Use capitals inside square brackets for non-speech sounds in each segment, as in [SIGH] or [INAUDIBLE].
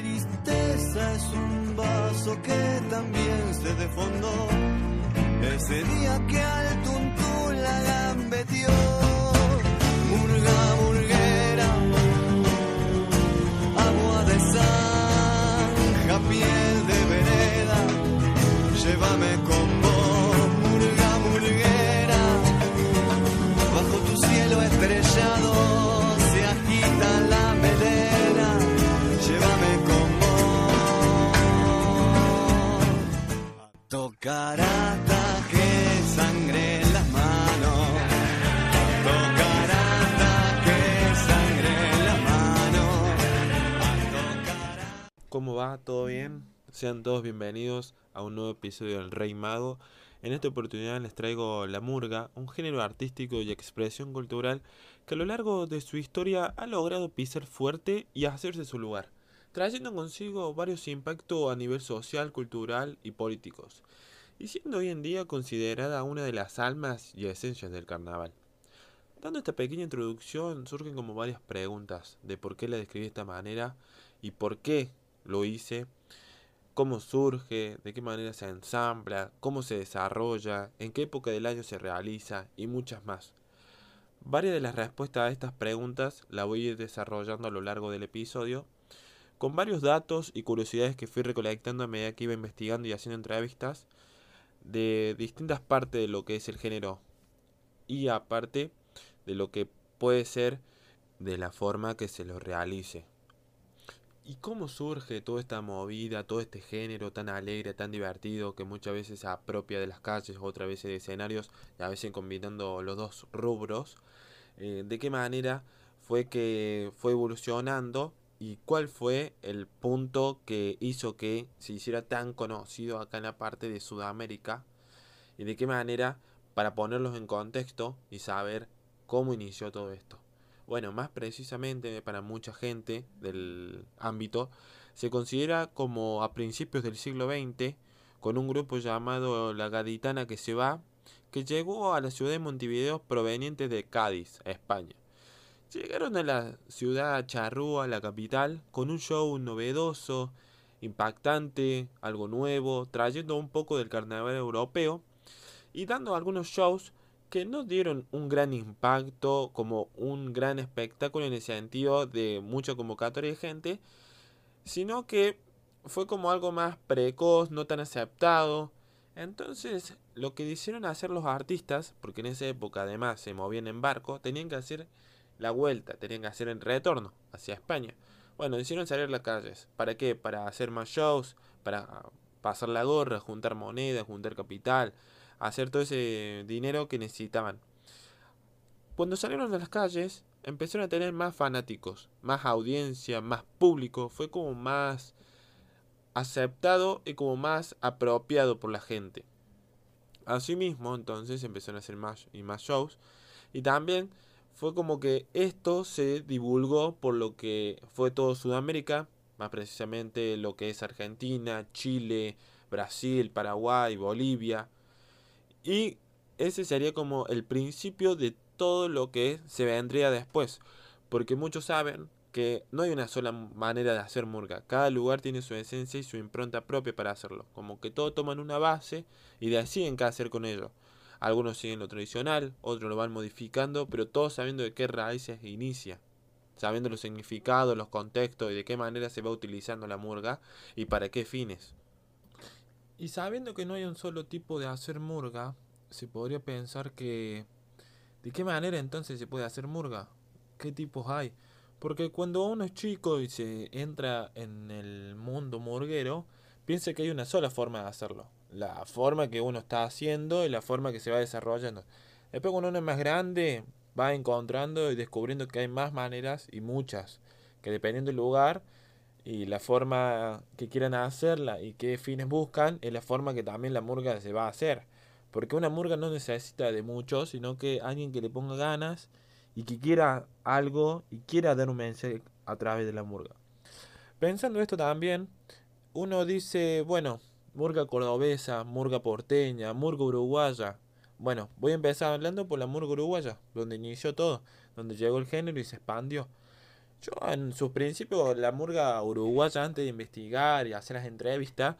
tristeza es un vaso que también se defondó. Ese día que al tuntún la gambetió. Hasta que sangre en las manos. Tocar hasta que sangre en las manos. ¿Cómo va? ¿Todo bien? Sean todos bienvenidos a un nuevo episodio del Rey Mago. En esta oportunidad les traigo la murga, un género artístico y expresión cultural que a lo largo de su historia ha logrado pisar fuerte y hacerse su lugar, trayendo consigo varios impactos a nivel social, cultural y políticos, y siendo hoy en día considerada una de las almas y esencias del carnaval. Dando esta pequeña introducción surgen como varias preguntas de por qué la describí de esta manera y por qué lo hice, cómo surge, de qué manera se ensambla, cómo se desarrolla, en qué época del año se realiza y muchas más. Varias de las respuestas a estas preguntas las voy a ir desarrollando a lo largo del episodio, con varios datos y curiosidades que fui recolectando a medida que iba investigando y haciendo entrevistas de distintas partes de lo que es el género y aparte de lo que puede ser de la forma que se lo realice. ¿Y cómo surge toda esta movida, todo este género tan alegre, tan divertido, que muchas veces se apropia de las calles, otras veces de escenarios, y a veces combinando los dos rubros? Eh, ¿De qué manera fue que fue evolucionando y cuál fue el punto que hizo que se hiciera tan conocido acá en la parte de Sudamérica? ¿Y de qué manera, para ponerlos en contexto y saber cómo inició todo esto? Bueno, más precisamente para mucha gente del ámbito, se considera como a principios del siglo XX, con un grupo llamado La Gaditana que se va, que llegó a la ciudad de Montevideo proveniente de Cádiz, España. Llegaron a la ciudad charrúa, la capital, con un show novedoso, impactante, algo nuevo, trayendo un poco del carnaval europeo y dando algunos shows que no dieron un gran impacto como un gran espectáculo en el sentido de mucha convocatoria de gente, sino que fue como algo más precoz, no tan aceptado. Entonces, lo que quisieron hacer los artistas, porque en esa época además se movían en barco, tenían que hacer la vuelta, tenían que hacer el retorno hacia España. Bueno, hicieron salir a las calles. ¿Para qué? Para hacer más shows, para pasar la gorra, juntar monedas, juntar capital, hacer todo ese dinero que necesitaban. Cuando salieron a las calles, empezaron a tener más fanáticos, más audiencia, más público, fue como más aceptado y como más apropiado por la gente. Asimismo, entonces empezaron a hacer más y más shows y también fue como que esto se divulgó por lo que fue todo Sudamérica, más precisamente lo que es Argentina, Chile, Brasil, Paraguay, Bolivia, y ese sería como el principio de todo lo que se vendría después. Porque muchos saben que no hay una sola manera de hacer murga. Cada lugar tiene su esencia y su impronta propia para hacerlo. Como que todos toman una base y deciden qué hacer con ello. Algunos siguen lo tradicional, otros lo van modificando, pero todos sabiendo de qué raíces inicia. Sabiendo los significados, los contextos y de qué manera se va utilizando la murga y para qué fines. Y sabiendo que no hay un solo tipo de hacer murga, se podría pensar que... ¿De qué manera entonces se puede hacer murga? ¿Qué tipos hay? Porque cuando uno es chico y se entra en el mundo murguero, piensa que hay una sola forma de hacerlo. La forma que uno está haciendo y la forma que se va desarrollando. Después cuando uno es más grande, va encontrando y descubriendo que hay más maneras y muchas. Que dependiendo del lugar, y la forma que quieran hacerla y qué fines buscan es la forma que también la murga se va a hacer. Porque una murga no necesita de mucho, sino que alguien que le ponga ganas y que quiera algo y quiera dar un mensaje a través de la murga. Pensando esto también, uno dice, bueno, murga cordobesa, murga porteña, murga uruguaya. Bueno, voy a empezar hablando por la murga uruguaya, donde inició todo, donde llegó el género y se expandió. Yo en sus principios, la murga uruguaya, antes de investigar y hacer las entrevistas,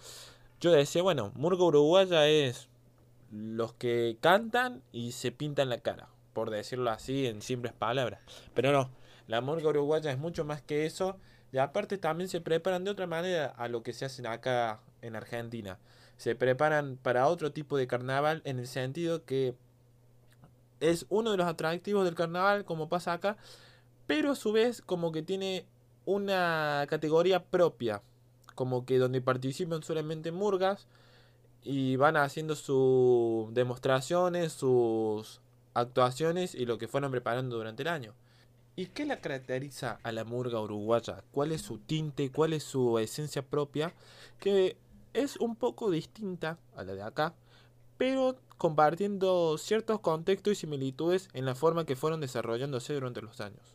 yo decía, bueno, murga uruguaya es los que cantan y se pintan la cara, por decirlo así en simples palabras. Pero no, la murga uruguaya es mucho más que eso. Y aparte también se preparan de otra manera a lo que se hacen acá en Argentina. Se preparan para otro tipo de carnaval en el sentido que es uno de los atractivos del carnaval, como pasa acá, pero a su vez como que tiene una categoría propia, como que donde participan solamente murgas y van haciendo sus demostraciones, sus actuaciones y lo que fueron preparando durante el año. ¿Y qué la caracteriza a la murga uruguaya? ¿Cuál es su tinte? ¿Cuál es su esencia propia? Que es un poco distinta a la de acá, pero compartiendo ciertos contextos y similitudes en la forma que fueron desarrollándose durante los años.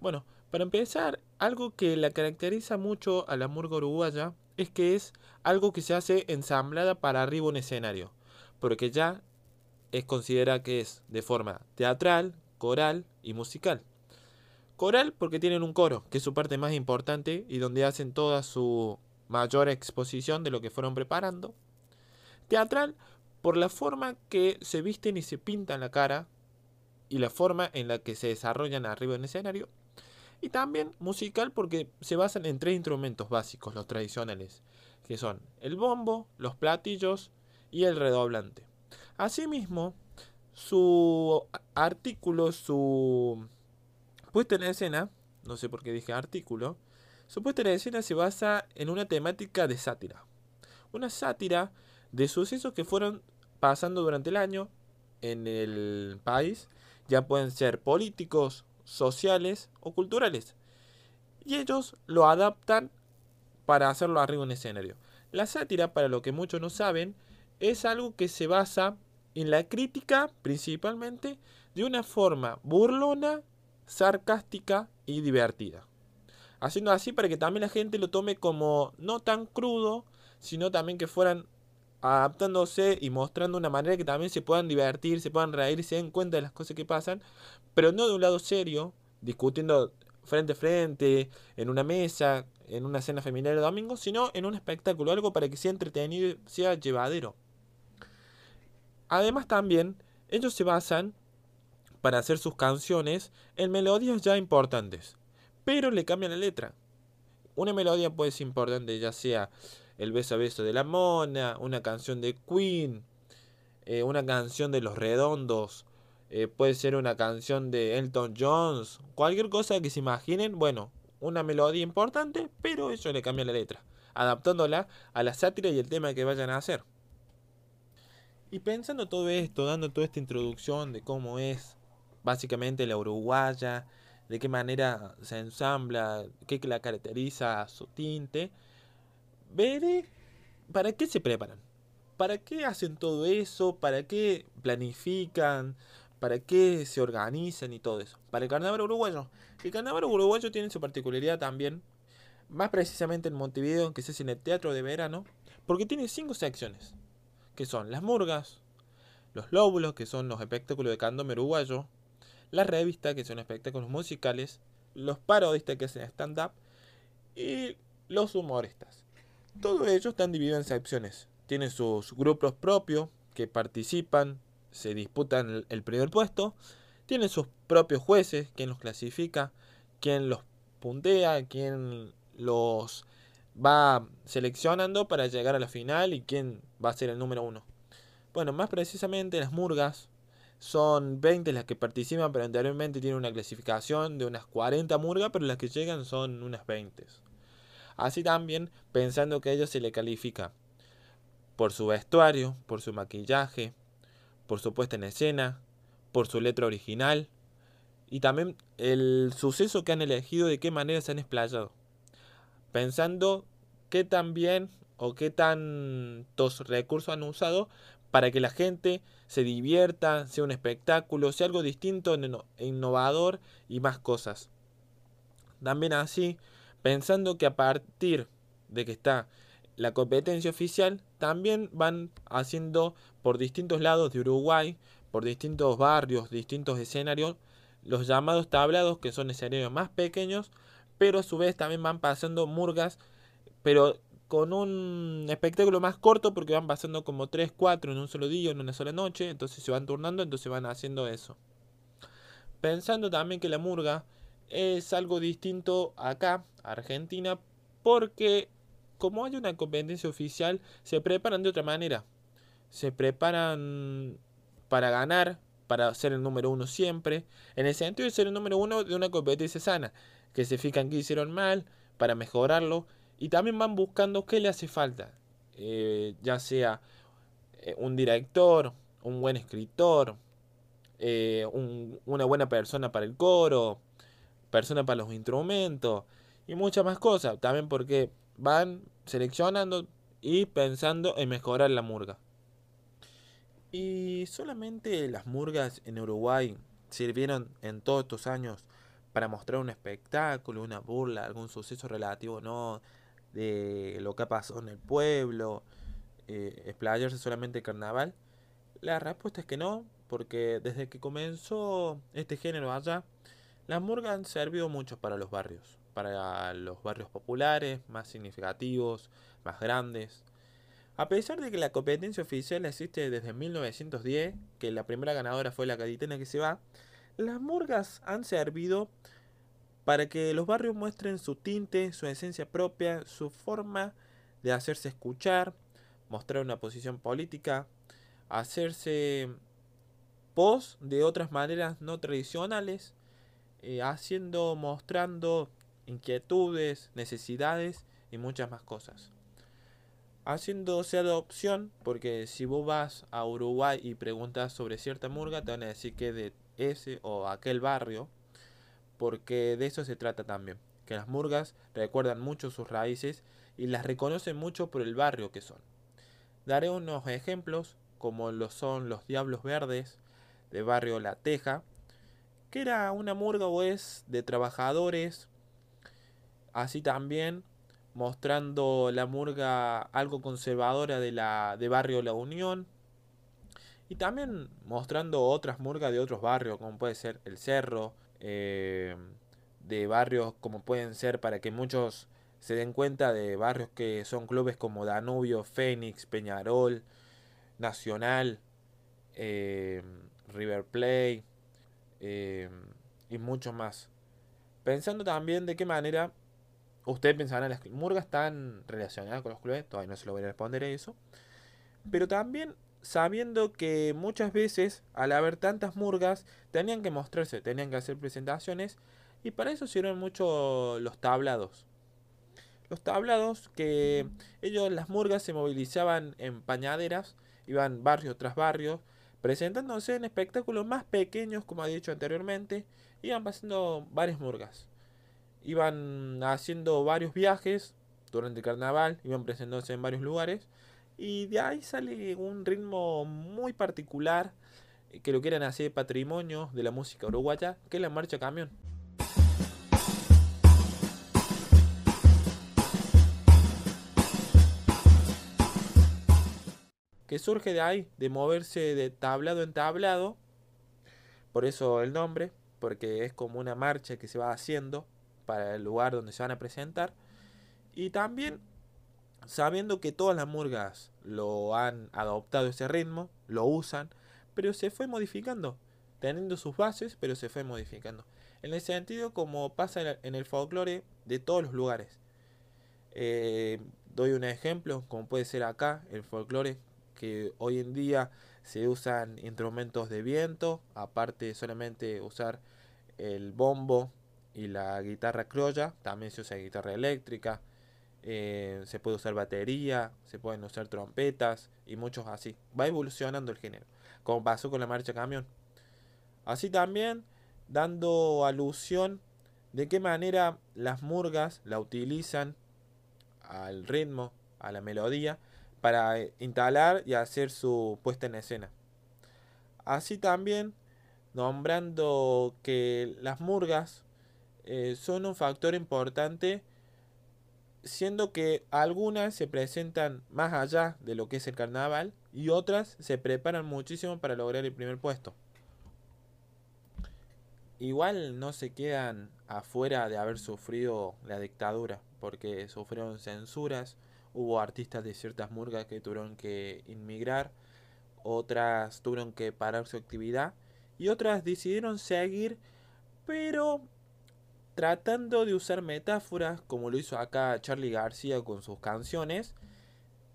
Bueno, para empezar, algo que la caracteriza mucho a la murga uruguaya es que es algo que se hace ensamblada para arriba un escenario, porque ya es considerada que es de forma teatral, coral y musical. Coral porque tienen un coro, que es su parte más importante y donde hacen toda su mayor exposición de lo que fueron preparando. Teatral por la forma que se visten y se pintan la cara y la forma en la que se desarrollan arriba en el escenario. Y también musical porque se basan en tres instrumentos básicos, los tradicionales, que son el bombo, los platillos y el redoblante. Asimismo, su artículo, su puesta en escena, no sé por qué dije artículo, su puesta en escena se basa en una temática de sátira. Una sátira de sucesos que fueron pasando durante el año en el país, ya pueden ser políticos, sociales o culturales. Y ellos lo adaptan para hacerlo arriba en escenario. La sátira, para lo que muchos no saben, es algo que se basa en la crítica principalmente de una forma burlona, sarcástica y divertida. Haciendo así para que también la gente lo tome como no tan crudo, sino también que fueran adaptándose y mostrando una manera que también se puedan divertir, se puedan reír se den cuenta de las cosas que pasan, pero no de un lado serio, discutiendo frente a frente, en una mesa, en una cena familiar de domingo, sino en un espectáculo, algo para que sea entretenido y sea llevadero. Además también, ellos se basan para hacer sus canciones en melodías ya importantes, pero le cambian la letra. Una melodía puede ser importante ya sea el beso a beso de la mona, una canción de Queen, eh, una canción de Los Redondos, eh, puede ser una canción de Elton Jones, cualquier cosa que se imaginen, bueno, una melodía importante, pero eso le cambia la letra, adaptándola a la sátira y el tema que vayan a hacer. Y pensando todo esto, dando toda esta introducción de cómo es básicamente la uruguaya, de qué manera se ensambla, qué la caracteriza su tinte, veré para qué se preparan, para qué hacen todo eso, para qué planifican, para qué se organizan y todo eso. Para el carnaval uruguayo. El carnaval uruguayo tiene su particularidad también, más precisamente en Montevideo, que se hace en el teatro de verano, porque tiene cinco secciones, que son las murgas, los lóbulos, que son los espectáculos de candombe uruguayo, la revista, que son espectáculos musicales, los parodistas, que hacen stand-up, y los humoristas. Todos ellos están divididos en secciones. Tienen sus grupos propios que participan, se disputan el primer puesto. Tienen sus propios jueces, quien los clasifica, quien los puntea, quien los va seleccionando para llegar a la final y quién va a ser el número uno. Bueno, más precisamente las murgas son 20 las que participan, pero anteriormente tienen una clasificación de unas 40 murgas, pero las que llegan son unas 20. Así también pensando que a ellos se le califica por su vestuario, por su maquillaje, por su puesta en escena, por su letra original y también el suceso que han elegido de qué manera se han explayado. Pensando qué tan bien o qué tantos recursos han usado para que la gente se divierta, sea un espectáculo, sea algo distinto, e innovador y más cosas. También así pensando que a partir de que está la competencia oficial, también van haciendo por distintos lados de Uruguay, por distintos barrios, distintos escenarios, los llamados tablados, que son escenarios más pequeños, pero a su vez también van pasando murgas, pero con un espectáculo más corto porque van pasando como 3, 4 en un solo día, en una sola noche, entonces se van turnando, entonces van haciendo eso. Pensando también que la murga es algo distinto acá, Argentina, porque como hay una competencia oficial, se preparan de otra manera. Se preparan para ganar, para ser el número uno siempre, en el sentido de ser el número uno de una competencia sana, que se fijan que hicieron mal, para mejorarlo y también van buscando qué le hace falta. Eh, ya sea eh, un director, un buen escritor, eh, una buena persona para el coro, persona para los instrumentos y muchas más cosas. También porque van seleccionando y pensando en mejorar la murga. Y solamente las murgas en Uruguay sirvieron en todos estos años para mostrar un espectáculo, una burla, algún suceso relativo, no de lo que pasado en el pueblo, eh, explayarse solamente el carnaval? La respuesta es que no, porque desde que comenzó este género allá, las murgas han servido mucho para los barrios, para los barrios populares, más significativos, más grandes. A pesar de que la competencia oficial existe desde 1910, que la primera ganadora fue la Caditena que se va, las murgas han servido para que los barrios muestren su tinte, su esencia propia, su forma de hacerse escuchar, mostrar una posición política, hacerse pos de otras maneras no tradicionales, eh, haciendo, mostrando inquietudes, necesidades y muchas más cosas. Haciéndose adopción, porque si vos vas a Uruguay y preguntas sobre cierta murga, te van a decir que de ese o aquel barrio porque de eso se trata también, que las murgas recuerdan mucho sus raíces y las reconocen mucho por el barrio que son. Daré unos ejemplos, como lo son los Diablos Verdes, de barrio La Teja, que era una murga de trabajadores, así también mostrando la murga algo conservadora de, la, de barrio La Unión, y también mostrando otras murgas de otros barrios, como puede ser El Cerro, eh, de barrios como pueden ser para que muchos se den cuenta de barrios que son clubes como Danubio, Fénix, Peñarol, Nacional, eh, River Play eh, y mucho más. Pensando también de qué manera ustedes pensarán las murgas están relacionadas con los clubes, todavía no se lo voy a responder a eso. Pero también sabiendo que muchas veces al haber tantas murgas tenían que mostrarse, tenían que hacer presentaciones y para eso sirven mucho los tablados. Los tablados que ellos, las murgas, se movilizaban en pañaderas, iban barrio tras barrio, presentándose en espectáculos más pequeños, como he dicho anteriormente, iban pasando varias murgas. Iban haciendo varios viajes durante el carnaval, iban presentándose en varios lugares y de ahí sale un ritmo muy particular eh, que lo quieren hacer patrimonio de la música uruguaya, que es la marcha camión. Que surge de ahí, de moverse de tablado en tablado, por eso el nombre, porque es como una marcha que se va haciendo para el lugar donde se van a presentar. Y también sabiendo que todas las murgas lo han adoptado ese ritmo, lo usan, pero se fue modificando, teniendo sus bases, pero se fue modificando. En el sentido como pasa en el folclore de todos los lugares. Eh, doy un ejemplo, como puede ser acá, el folclore, que hoy en día se usan instrumentos de viento, aparte solamente usar el bombo y la guitarra criolla, también se usa guitarra eléctrica, eh, se puede usar batería, se pueden usar trompetas y muchos así. Va evolucionando el género, como pasó con la marcha camión. Así también dando alusión de qué manera las murgas la utilizan al ritmo, a la melodía, para eh, instalar y hacer su puesta en escena. Así también nombrando que las murgas eh, son un factor importante siendo que algunas se presentan más allá de lo que es el carnaval y otras se preparan muchísimo para lograr el primer puesto. igual no se quedan afuera de haber sufrido la dictadura, porque sufrieron censuras, hubo artistas de ciertas murgas que tuvieron que inmigrar, otras tuvieron que parar su actividad y otras decidieron seguir, pero tratando de usar metáforas como lo hizo acá Charlie García con sus canciones,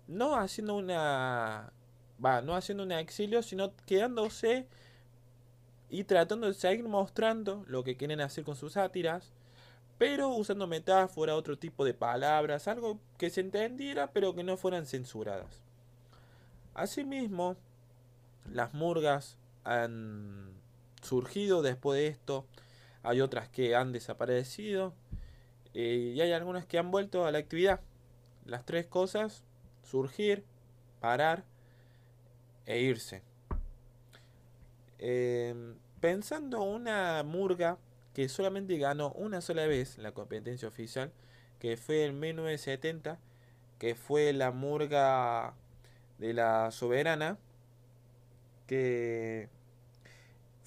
no haciendo una va, no haciendo un exilio, sino quedándose y tratando de seguir mostrando lo que quieren hacer con sus sátiras, pero usando metáfora, otro tipo de palabras, algo que se entendiera pero que no fueran censuradas. Asimismo, las murgas han surgido después de esto, hay otras que han desaparecido eh, y hay algunas que han vuelto a la actividad. Las tres cosas, surgir, parar e irse. Em, pensando una murga que solamente ganó una sola vez la competencia oficial, que fue en 1970, que fue la murga de la soberana, que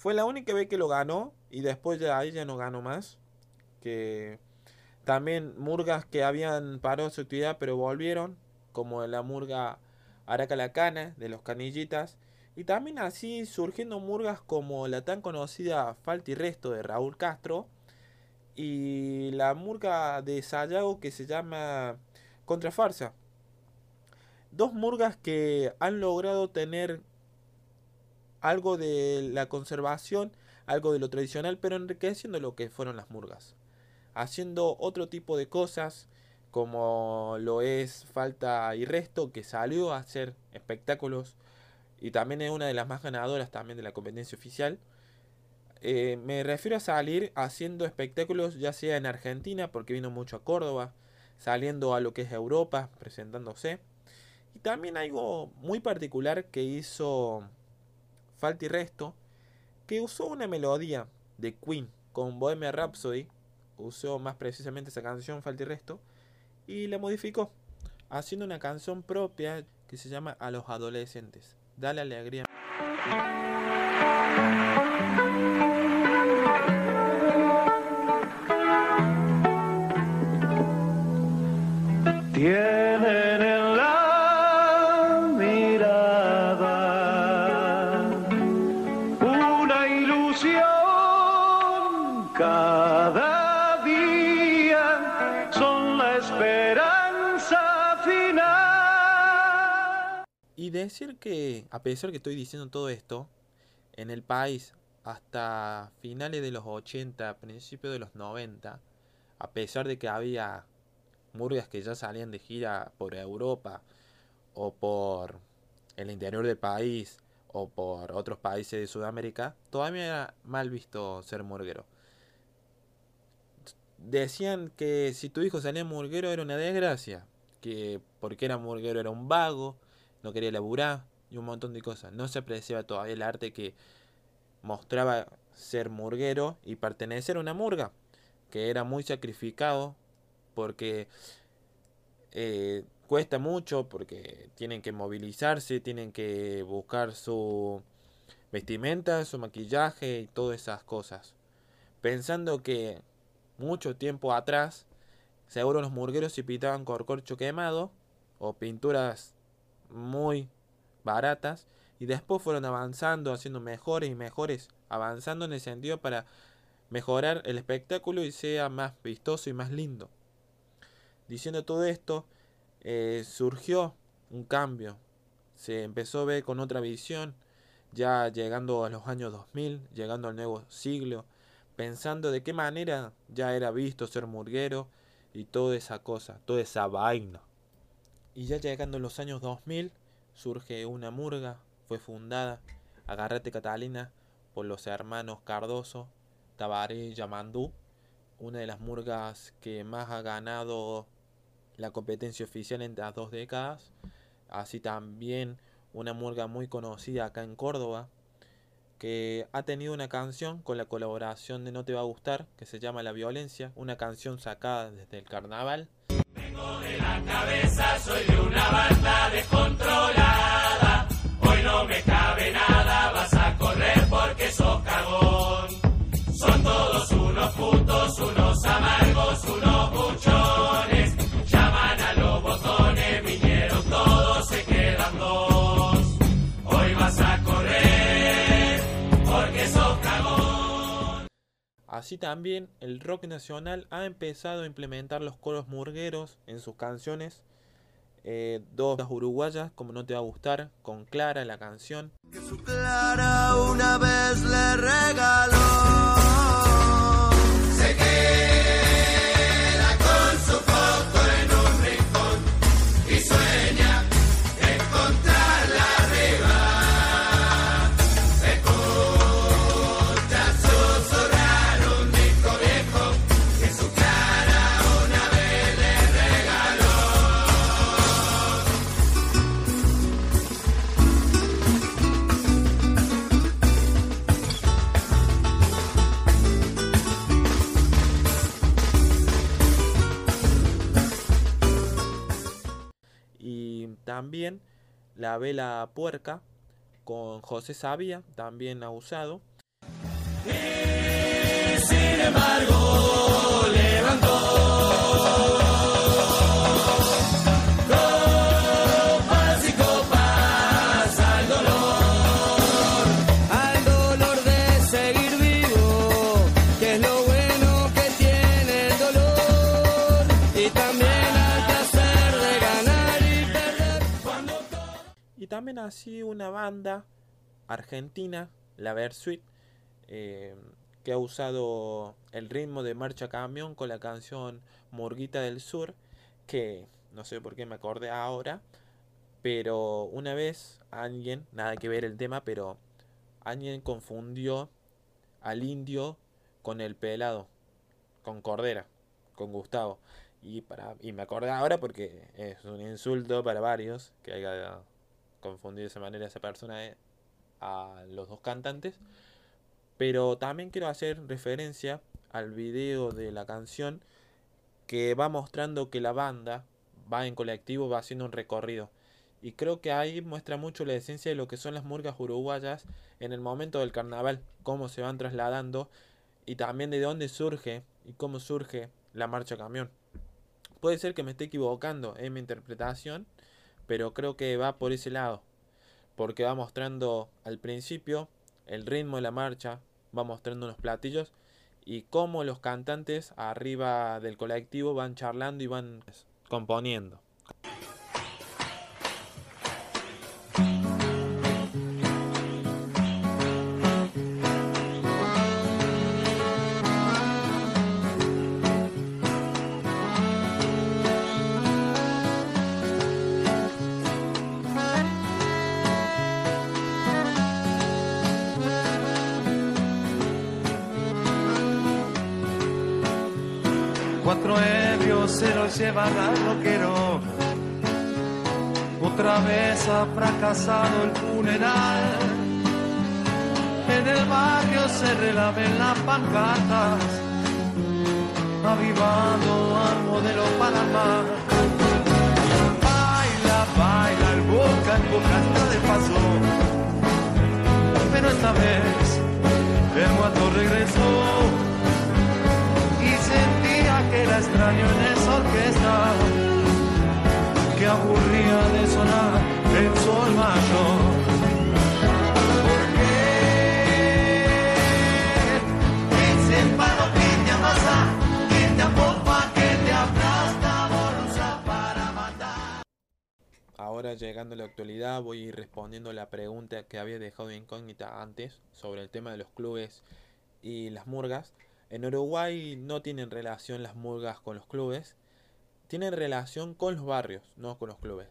fue la única vez que lo ganó y después de ahí ya no ganó más. Que también murgas que habían parado su actividad pero volvieron, como la murga Aracalacana de los Canillitas y también así surgiendo murgas como la tan conocida Falta y Resto de Raúl Castro y la murga de Sayago que se llama Contrafarsa. Dos murgas que han logrado tener algo de la conservación, algo de lo tradicional, pero enriqueciendo lo que fueron las murgas. Haciendo otro tipo de cosas, como lo es Falta y Resto, que salió a hacer espectáculos y también es una de las más ganadoras también de la competencia oficial. Eh, me refiero a salir haciendo espectáculos ya sea en Argentina, porque vino mucho a Córdoba, saliendo a lo que es Europa, presentándose. Y también algo muy particular que hizo Falta y Resto, que usó una melodía de Queen con Bohemia Rhapsody, usó más precisamente esa canción Falta y Resto, y la modificó, haciendo una canción propia que se llama A los adolescentes. Dale alegría. Tienen decir que, a pesar que estoy diciendo todo esto, en el país hasta finales de los 80, principios de los 90, a pesar de que había murgas que ya salían de gira por Europa o por el interior del país o por otros países de Sudamérica, todavía era mal visto ser murguero. Decían que si tu hijo salía murguero era una desgracia, que porque era murguero era un vago, no quería laburar y un montón de cosas. No se apreciaba todavía el arte que mostraba ser murguero y pertenecer a una murga, que era muy sacrificado porque eh, cuesta mucho, porque tienen que movilizarse, tienen que buscar su vestimenta, su maquillaje y todas esas cosas. Pensando que mucho tiempo atrás, seguro los murgueros se pintaban con corcho quemado o pinturas muy baratas y después fueron avanzando, haciendo mejores y mejores, avanzando en el sentido para mejorar el espectáculo y sea más vistoso y más lindo. Diciendo todo esto, eh, surgió un cambio. Se empezó a ver con otra visión, ya llegando a los años 2000, llegando al nuevo siglo, pensando de qué manera ya era visto ser murguero y toda esa cosa, toda esa vaina. Y ya llegando los años 2000, surge una murga, fue fundada, Agarrate Catalina, por los hermanos Cardoso, Tabaré y Yamandú, una de las murgas que más ha ganado la competencia oficial en las dos décadas. Así también una murga muy conocida acá en Córdoba, que ha tenido una canción con la colaboración de No Te Va a Gustar, que se llama La Violencia, una canción sacada desde el carnaval. De la cabeza, soy de una banda descontrolada. Así también el rock nacional ha empezado a implementar los coros murgueros en sus canciones. Eh, dos uruguayas, como no te va a gustar, con Clara la canción. Que su Clara una vez le regaló. Se queda también La Vela Puerca con José Sabía, también ha usado. Sin embargo, levantó también así una banda argentina, la Versuit, eh, que ha usado el ritmo de Marcha Camión con la canción Murguita del Sur, que no sé por qué me acordé ahora, pero una vez alguien, nada que ver el tema, pero alguien confundió al indio con el pelado, con Cordera, con Gustavo. Y, para, y me acordé ahora porque es un insulto para varios que haya confundido de esa manera a esa persona eh, a los dos cantantes. Pero también quiero hacer referencia al video de la canción que va mostrando que la banda va en colectivo, va haciendo un recorrido. Y creo que ahí muestra mucho la esencia de lo que son las murgas uruguayas en el momento del carnaval, cómo se van trasladando y también de dónde surge y cómo surge la marcha camión. Puede ser que me esté equivocando en mi interpretación, pero creo que va por ese lado, porque va mostrando al principio el ritmo de la marcha, va mostrando unos platillos y cómo los cantantes arriba del colectivo van charlando y van componiendo. Llevan al roquero. Otra vez ha fracasado el funeral. En el barrio se relaven las pancartas, avivando al modelo Panamá. Baila, baila, el boca en boca está de paso. Pero esta vez el muerto regresó que la extraño en esa orquesta que aburría de sonar en sol mayor. Ese palo que te amasa, que te apopa, que te aplasta, bolsa para matar. Ahora llegando a la actualidad voy a ir respondiendo la pregunta que había dejado de incógnita antes sobre el tema de los clubes y las murgas. En Uruguay no tienen relación las murgas con los clubes, tienen relación con los barrios, no con los clubes.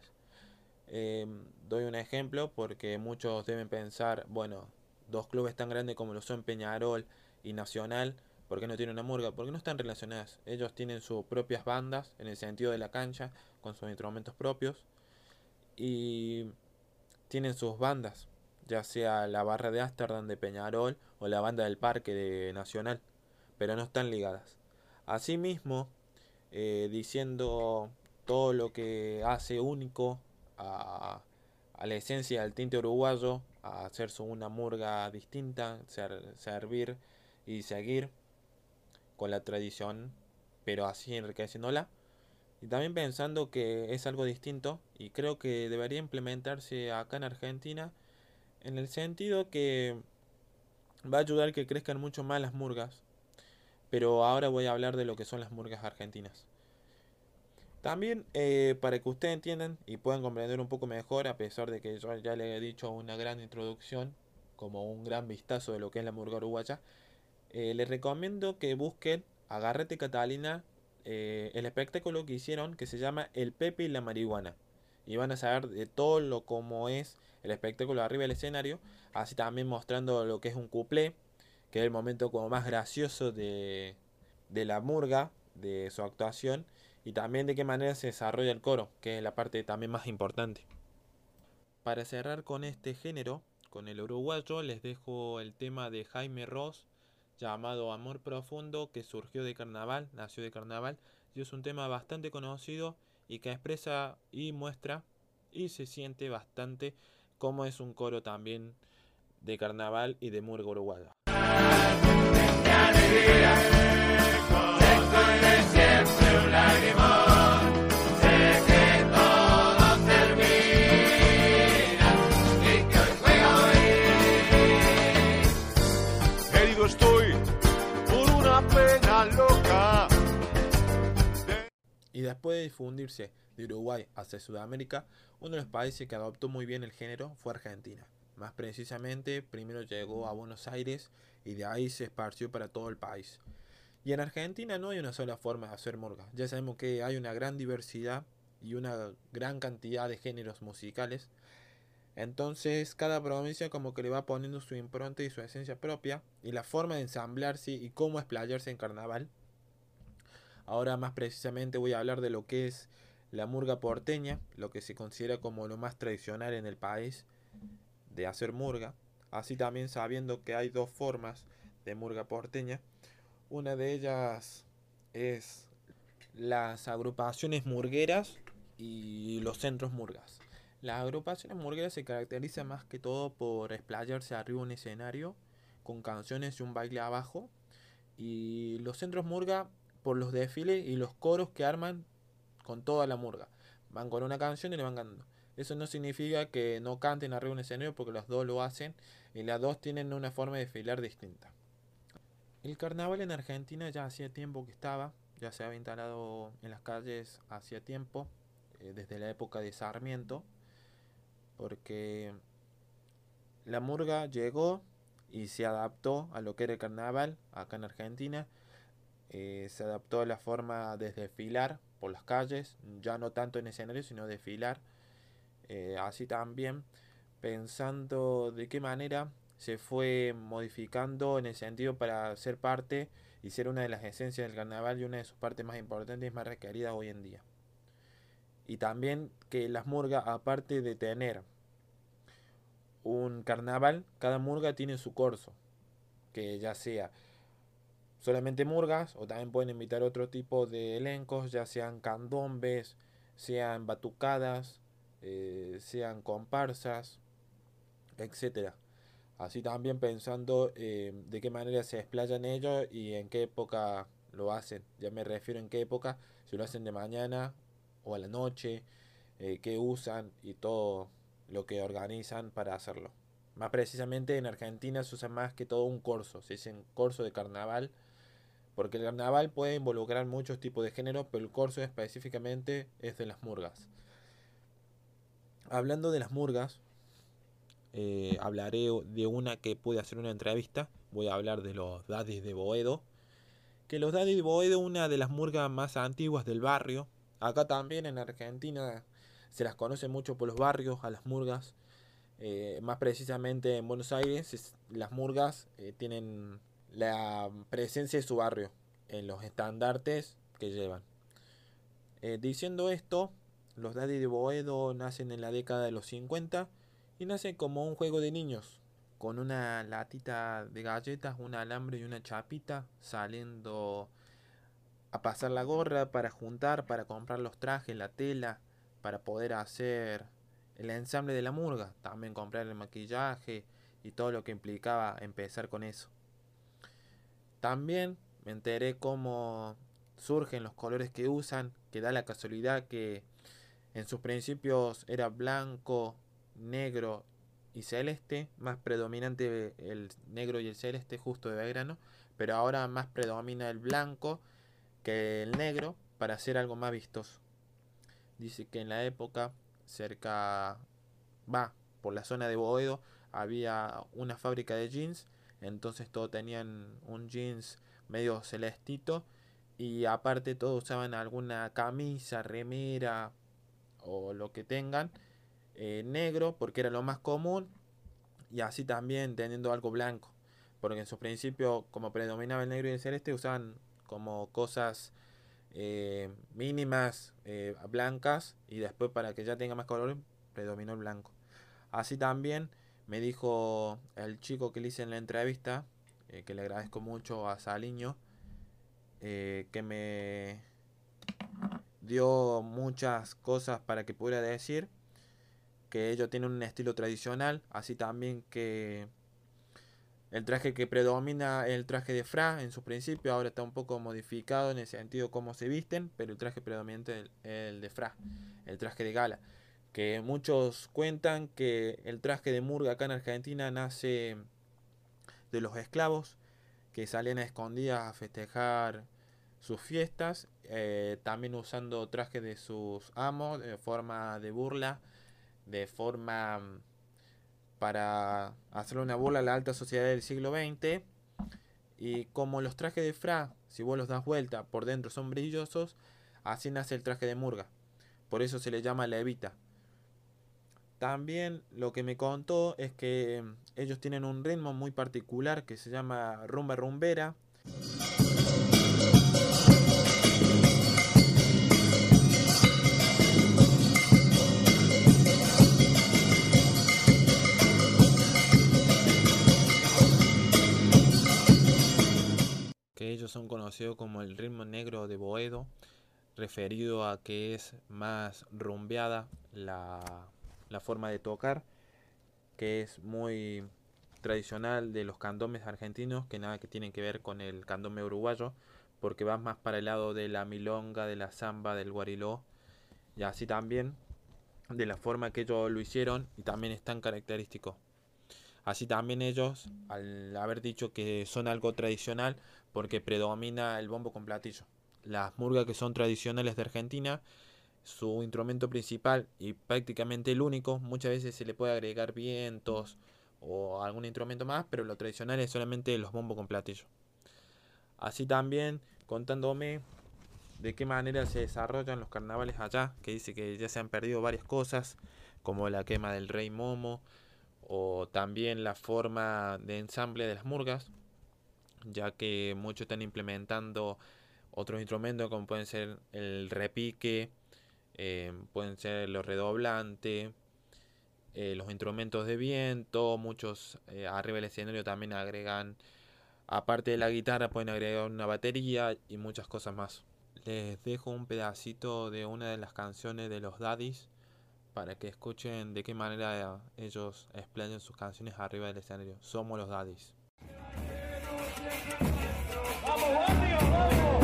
Eh, doy un ejemplo porque muchos deben pensar, bueno, dos clubes tan grandes como lo son Peñarol y Nacional, ¿por qué no tienen una murga? Porque no están relacionadas. Ellos tienen sus propias bandas en el sentido de la cancha, con sus instrumentos propios, y tienen sus bandas, ya sea la barra de Ámsterdam de Peñarol o la banda del Parque de Nacional, pero no están ligadas. Asimismo, eh, diciendo todo lo que hace único a, la esencia del tinte uruguayo, a hacerse una murga distinta, ser- servir y seguir con la tradición, pero así enriqueciéndola. Y también pensando que es algo distinto y creo que debería implementarse acá en Argentina en el sentido que va a ayudar que crezcan mucho más las murgas. Pero ahora voy a hablar de lo que son las murgas argentinas. También eh, para que ustedes entiendan y puedan comprender un poco mejor, a pesar de que yo ya le he dicho una gran introducción, como un gran vistazo de lo que es la murga uruguaya, eh, les recomiendo que busquen Agarrete Catalina, eh, el espectáculo que hicieron que se llama El Pepe y la Marihuana. Y van a saber de todo lo como es el espectáculo arriba del escenario, así también mostrando lo que es un cuplé, que es el momento como más gracioso de, de la murga, de su actuación y también de qué manera se desarrolla el coro, que es la parte también más importante. Para cerrar con este género, con el uruguayo, les dejo el tema de Jaime Ross llamado Amor Profundo, que surgió de carnaval, nació de carnaval, y es un tema bastante conocido y que expresa y muestra y se siente bastante como es un coro también de carnaval y de murga uruguaya. Y después de difundirse de Uruguay hacia Sudamérica, uno de los países que adoptó muy bien el género fue Argentina. Más precisamente, primero llegó a Buenos Aires y de ahí se esparció para todo el país. Y en Argentina no hay una sola forma de hacer murga. Ya sabemos que hay una gran diversidad y una gran cantidad de géneros musicales. Entonces cada provincia como que le va poniendo su impronta y su esencia propia y la forma de ensamblarse y cómo explayarse en carnaval. Ahora más precisamente voy a hablar de lo que es la murga porteña, lo que se considera como lo más tradicional en el país de hacer murga. Así también sabiendo que hay dos formas de murga porteña. Una de ellas es las agrupaciones murgueras y los centros murgas. Las agrupaciones murgueras se caracterizan más que todo por explayarse arriba un escenario con canciones y un baile abajo. Y los centros murga por los desfiles y los coros que arman con toda la murga. Van con una canción y le van cantando. Eso no significa que no canten arriba de escenario porque los dos lo hacen y las dos tienen una forma de desfilar distinta. El carnaval en Argentina ya hacía tiempo que estaba, ya se había instalado en las calles hacía tiempo, eh, desde la época de Sarmiento, porque la murga llegó y se adaptó a lo que era el carnaval acá en Argentina. Eh, se adaptó a la forma de desfilar por las calles, ya no tanto en escenario, sino desfilar. Eh, así también pensando de qué manera se fue modificando en el sentido para ser parte y ser una de las esencias del carnaval y una de sus partes más importantes y más requeridas hoy en día. Y también que las murgas, aparte de tener un carnaval, cada murga tiene su corso, que ya sea solamente murgas o también pueden invitar otro tipo de elencos, ya sean candombes, sean batucadas, eh, sean comparsas, etcétera. Así también pensando eh, de qué manera se desplayan ellos y en qué época lo hacen. Ya me refiero en qué época, si lo hacen de mañana o a la noche, eh, qué usan y todo lo que organizan para hacerlo. Más precisamente en Argentina se usa más que todo un corso, se dice un corso de carnaval, porque el carnaval puede involucrar muchos tipos de género, pero el corso específicamente es de las murgas. Hablando de las murgas, eh, hablaré de una que pude hacer una entrevista. Voy a hablar de los daddies de Boedo. Que los daddies de Boedo, una de las murgas más antiguas del barrio. Acá también en Argentina se las conoce mucho por los barrios, a las murgas. Eh, más precisamente en Buenos Aires, las murgas eh, tienen la presencia de su barrio en los estandartes que llevan. Diciendo esto, los daddies de Boedo nacen en la década de los 50 y nace como un juego de niños, con una latita de galletas, un alambre y una chapita, saliendo a pasar la gorra para juntar, para comprar los trajes, la tela, para poder hacer el ensamble de la murga, también comprar el maquillaje y todo lo que implicaba empezar con eso. También me enteré cómo surgen los colores que usan, que da la casualidad que en sus principios era blanco, negro y celeste, más predominante el negro y el celeste justo de Belgrano, pero ahora más predomina el blanco que el negro para hacer algo más vistoso. Dice que en la época, cerca, va, por la zona de Boedo, había una fábrica de jeans, entonces todos tenían un jeans medio celestito y aparte todos usaban alguna camisa, remera o lo que tengan eh, negro porque era lo más común y así también teniendo algo blanco. Porque en su principio como predominaba el negro y el celeste usaban como cosas eh, mínimas eh, blancas y después para que ya tenga más color predominó el blanco. Así también me dijo el chico que le hice en la entrevista que le agradezco mucho a Saliño que me dio muchas cosas para que pudiera decir que ellos tienen un estilo tradicional, así también que el traje que predomina es el traje de Fra en su principio, ahora está un poco modificado en el sentido cómo se visten, pero el traje predominante es el de Fra, el traje de gala. Que muchos cuentan que el traje de Murga acá en Argentina nace de los esclavos que salían a escondidas a festejar sus fiestas, eh, también usando trajes de sus amos de forma de burla, de forma mm, para hacer una burla a la alta sociedad del siglo XX. Y como los trajes de Fra, si vos los das vuelta, por dentro son brillosos, así nace el traje de Murga. Por eso se le llama levita. También lo que me contó es que mm, ellos tienen un ritmo muy particular que se llama rumba rumbera. Ellos son conocidos como el ritmo negro de Boedo, referido a que es más rumbeada la, la forma de tocar, que es muy tradicional de los candomes argentinos, que nada que tienen que ver con el candome uruguayo, porque va más para el lado de la milonga, de la samba, del guariló, y así también de la forma que ellos lo hicieron, y también es tan característico. Así también ellos, al haber dicho que son algo tradicional, porque predomina el bombo con platillo. Las murgas que son tradicionales de Argentina, su instrumento principal y prácticamente el único, muchas veces se le puede agregar vientos o algún instrumento más, pero lo tradicional es solamente los bombos con platillo. Así también contándome de qué manera se desarrollan los carnavales allá, que dice que ya se han perdido varias cosas, como la quema del rey Momo, o también la forma de ensamble de las murgas, ya que muchos están implementando otros instrumentos como pueden ser el repique, eh, pueden ser los redoblantes, eh, los instrumentos de viento, muchos eh, arriba del escenario también agregan Aparte de la guitarra pueden agregar una batería y muchas cosas más. Les dejo un pedacito de una de las canciones de los Daddies para que escuchen de qué manera ellos explayan sus canciones arriba del escenario. Somos los Daddies. Y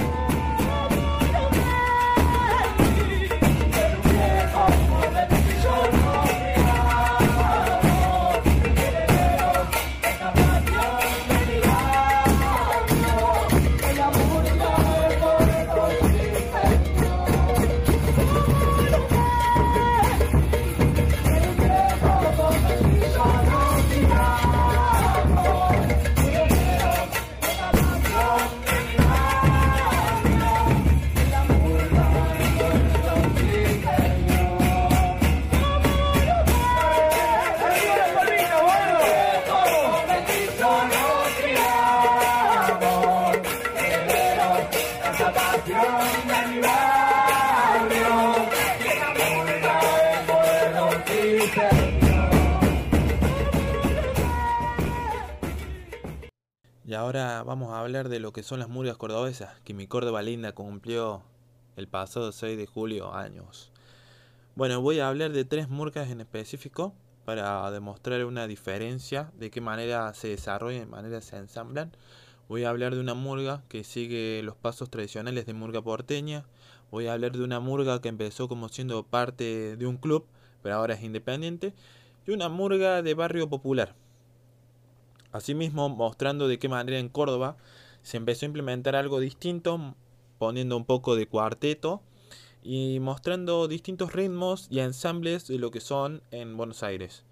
son las murgas cordobesas, que mi Córdoba linda cumplió el pasado 6 de julio años. Bueno, voy a hablar de tres murgas en específico para demostrar una diferencia de qué manera se desarrollan, de manera se ensamblan. Voy a hablar de una murga que sigue los pasos tradicionales de murga porteña. Voy a hablar de una murga que empezó como siendo parte de un club, pero ahora es independiente. Y una murga de barrio popular, Asimismo, mostrando de qué manera en Córdoba se empezó a implementar algo distinto, poniendo un poco de cuarteto y mostrando distintos ritmos y ensambles de lo que son en Buenos Aires.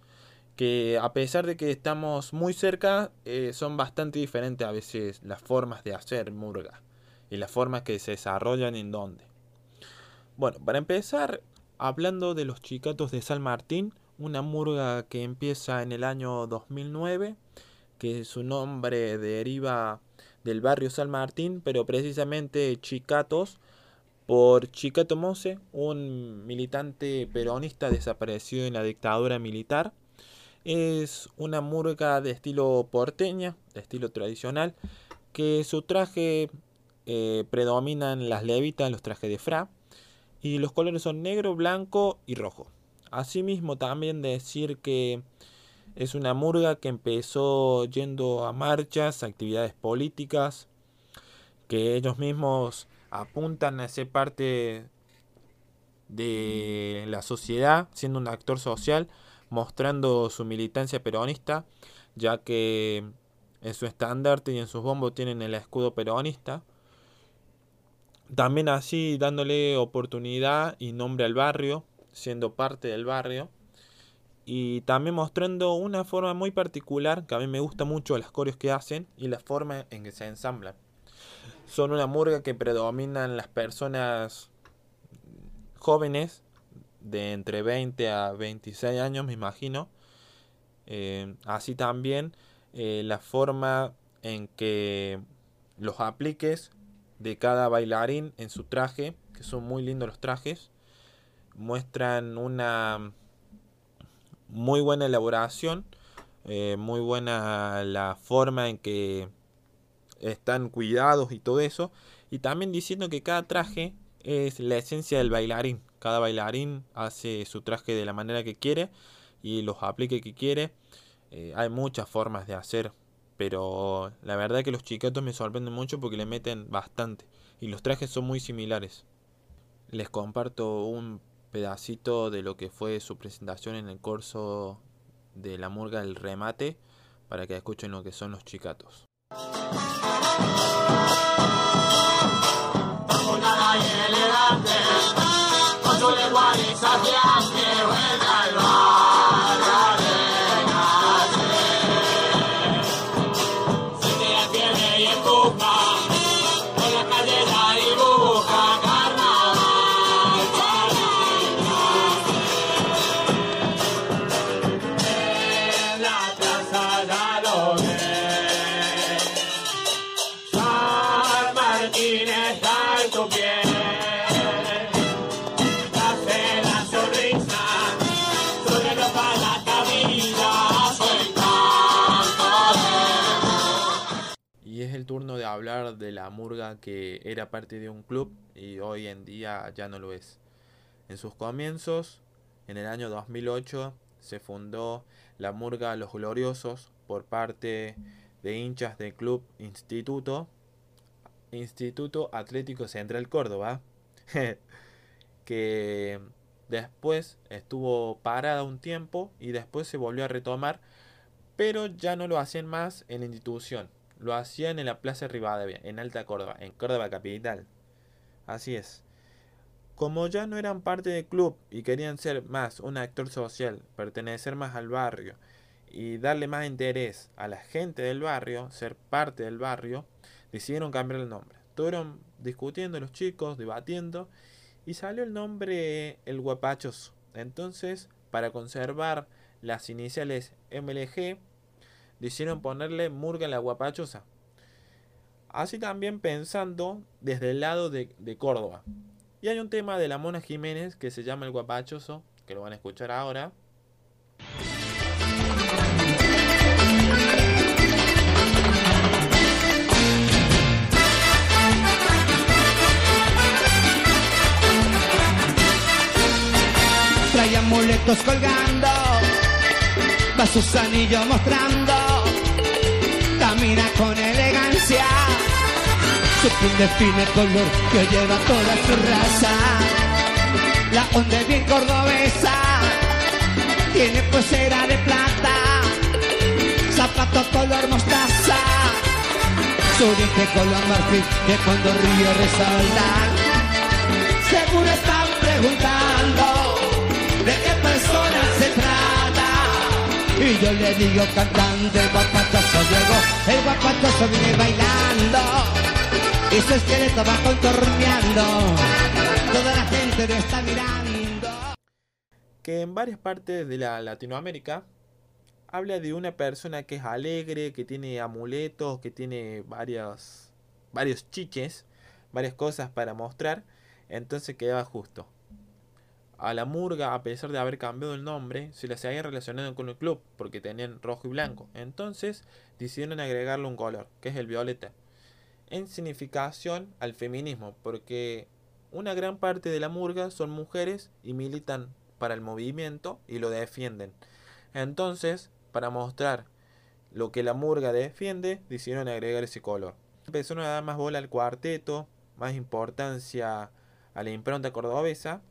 Que a pesar de que estamos muy cerca, eh, son bastante diferentes a veces las formas de hacer murga y las formas que se desarrollan en donde. Bueno, para empezar, hablando de los chicatos de San Martín, una murga que empieza en el año 2009, que su nombre deriva del barrio San Martín, pero precisamente Chicatos por Chicato Mose, un militante peronista desaparecido en la dictadura militar. Es una murga de estilo porteña, de estilo tradicional, que su traje eh, predominan las levitas, los trajes de fra, y los colores son negro, blanco y rojo. Asimismo, también decir que es una murga que empezó yendo a marchas, actividades políticas, que ellos mismos apuntan a ser parte de la sociedad, siendo un actor social, mostrando su militancia peronista, ya que en su estandarte y en sus bombos tienen el escudo peronista. También así dándole oportunidad y nombre al barrio, siendo parte del barrio. Y también mostrando una forma muy particular, que a mí me gusta mucho las coreos que hacen y la forma en que se ensamblan son una murga que predominan las personas jóvenes de entre 20 a 26 años, me imagino. Eh, así también eh, la forma en que los apliques de cada bailarín en su traje, que son muy lindos los trajes, muestran una muy buena elaboración, eh, muy buena la forma en que están cuidados y todo eso. Y también diciendo que cada traje es la esencia del bailarín. Cada bailarín hace su traje de la manera que quiere y los aplique que quiere. Eh, hay muchas formas de hacer, pero la verdad que los chiquitos me sorprenden mucho porque le meten bastante y los trajes son muy similares. Les comparto un pedacito de lo que fue su presentación en el curso de la murga del remate para que escuchen lo que son los chicatos. De la murga que era parte de un club y hoy en día ya no lo es. En sus comienzos, en el año 2008, se fundó la murga Los Gloriosos por parte de hinchas del club Instituto, Instituto Atlético Central Córdoba, [LAUGHS] que después estuvo parada un tiempo y después se volvió a retomar, pero ya no lo hacían más en la institución, lo hacían en la Plaza Rivadavia, en Alta Córdoba, en Córdoba capital. Así es. Como ya no eran parte del club y querían ser más un actor social, pertenecer más al barrio y darle más interés a la gente del barrio, ser parte del barrio, decidieron cambiar el nombre. Estuvieron discutiendo los chicos, debatiendo y salió el nombre El Guapachoso. Entonces, para conservar las iniciales MLG, decidieron ponerle Murga la Guapachosa. Así también pensando desde el lado de, Córdoba. Y hay un tema de la Mona Jiménez que se llama El Guapachoso, que lo van a escuchar ahora. trae amuletos colgando, va sus anillos mostrando, camina con elegancia, su piel define color que lleva toda su raza, la onda es bien cordobesa, tiene pulsera de plata, zapatos color mostaza, su diente color marfil que cuando ríe resaltan. Seguro están preguntando Y yo le digo cantando, el guapatoso llegó, el guapatoso viene bailando. Y su esqueleto va contorneando, toda la gente lo está mirando. que en varias partes de la Latinoamérica habla de una persona que es alegre, que tiene amuletos, que tiene varios chiches, varias cosas para mostrar, entonces quedaba justo. A la murga, a pesar de haber cambiado el nombre, se la seguía relacionando con el club, porque tenían rojo y blanco. Entonces decidieron agregarle un color, que es el violeta, en significación al feminismo, porque una gran parte de la murga son mujeres y militan para el movimiento y lo defienden. Entonces, para mostrar lo que la murga defiende, decidieron agregar ese color. Empezaron a dar más bola al cuarteto, más importancia a la impronta cordobesa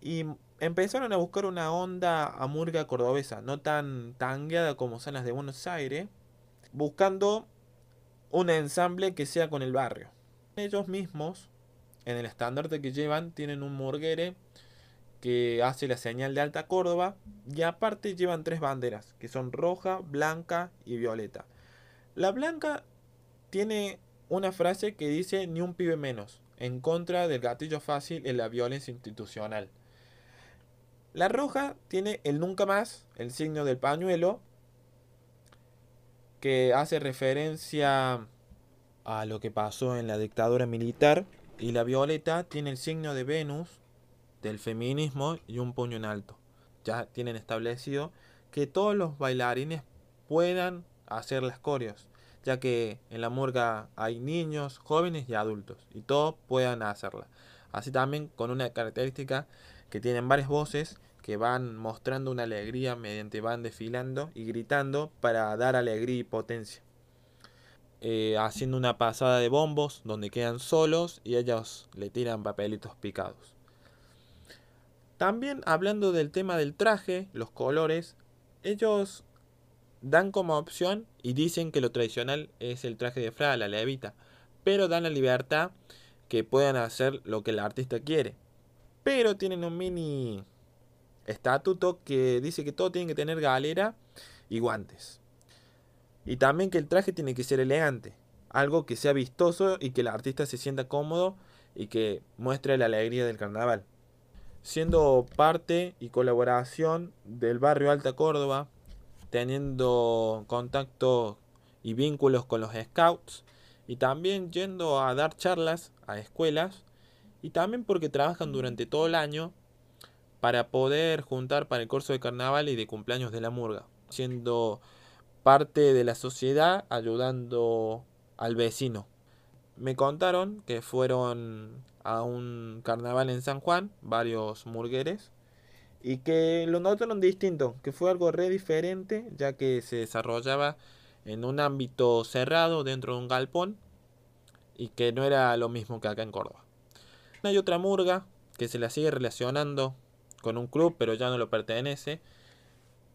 y empezaron a buscar una onda a murga cordobesa, no tan tangueada como son las de Buenos Aires, buscando un ensamble que sea con el barrio. Ellos mismos, en el estandarte que llevan, tienen un murguere que hace la señal de Alta Córdoba y aparte llevan tres banderas, que son roja, blanca y violeta. La blanca tiene una frase que dice ni un pibe menos, en contra del gatillo fácil en la violencia institucional. La roja tiene el nunca más, el signo del pañuelo, que hace referencia a lo que pasó en la dictadura militar, y la violeta tiene el signo de Venus, del feminismo y un puño en alto. Ya tienen establecido que todos los bailarines puedan hacer las coreos, ya que en la murga hay niños, jóvenes y adultos, y todos puedan hacerla. Así también con una característica que tienen varias voces que van mostrando una alegría mediante van desfilando y gritando para dar alegría y potencia. Eh, haciendo una pasada de bombos donde quedan solos y ellos le tiran papelitos picados. También hablando del tema del traje, los colores, ellos dan como opción y dicen que lo tradicional es el traje de fra, la levita, pero dan la libertad que puedan hacer lo que el artista quiere. Pero tienen un mini estatuto que dice que todo tiene que tener galera y guantes. Y también que el traje tiene que ser elegante, algo que sea vistoso y que el artista se sienta cómodo y que muestre la alegría del carnaval siendo parte y colaboración del barrio Alta Córdoba, teniendo contacto y vínculos con los scouts y también yendo a dar charlas a escuelas y también porque trabajan durante todo el año para poder juntar para el curso de carnaval y de cumpleaños de la murga, siendo parte de la sociedad ayudando al vecino. Me contaron que fueron a un carnaval en San Juan, varios murgueres, y que lo notaron distinto, que fue algo re diferente, ya que se desarrollaba en un ámbito cerrado dentro de un galpón y que no era lo mismo que acá en Córdoba. Hay otra murga que se la sigue relacionando con un club, pero ya no lo pertenece,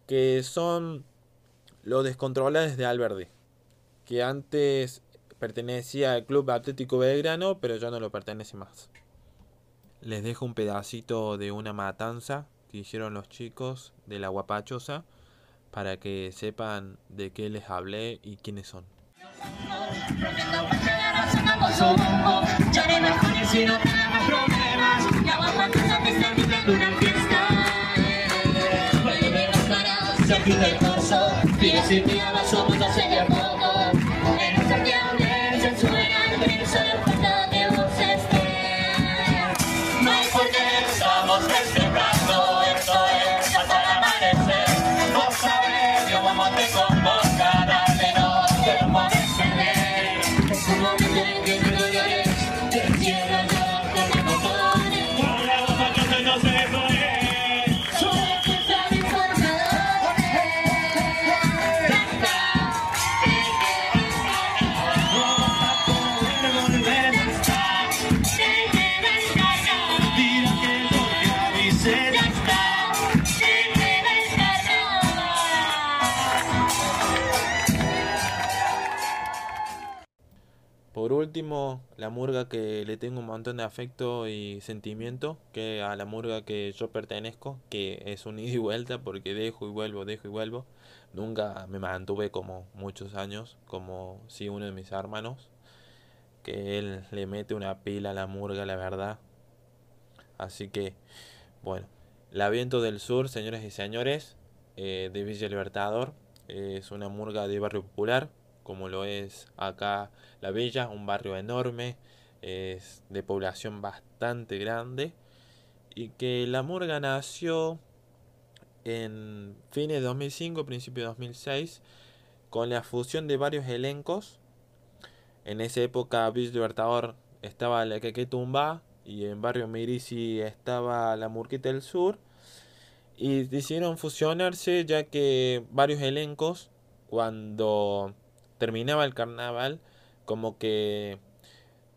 que son los descontrolados de Alberdi, que antes pertenecía al Club Atlético Belgrano, pero ya no lo pertenece más. Les dejo un pedacito de una matanza que hicieron los chicos de la Guapachosa para que sepan de qué les hablé y quiénes son. No último, la murga que le tengo un montón de afecto y sentimiento, que a la murga que yo pertenezco, que es un ida y vuelta porque dejo y vuelvo, dejo y vuelvo. Nunca me mantuve como muchos años, como si uno de mis hermanos, que él le mete una pila a la murga, la verdad. Así que, bueno, la Viento del Sur, señores y señores, eh, de Villa Libertador, es una murga de barrio popular, como lo es acá La Villa, un barrio enorme, es de población bastante grande, y que la murga nació en fines de 2005, principio de 2006, con la fusión de varios elencos. En esa época Villa Libertador estaba la Quequetumba y en Barrio Mirisi estaba la Murquita del Sur. Y decidieron fusionarse ya que varios elencos, cuando terminaba el carnaval, como que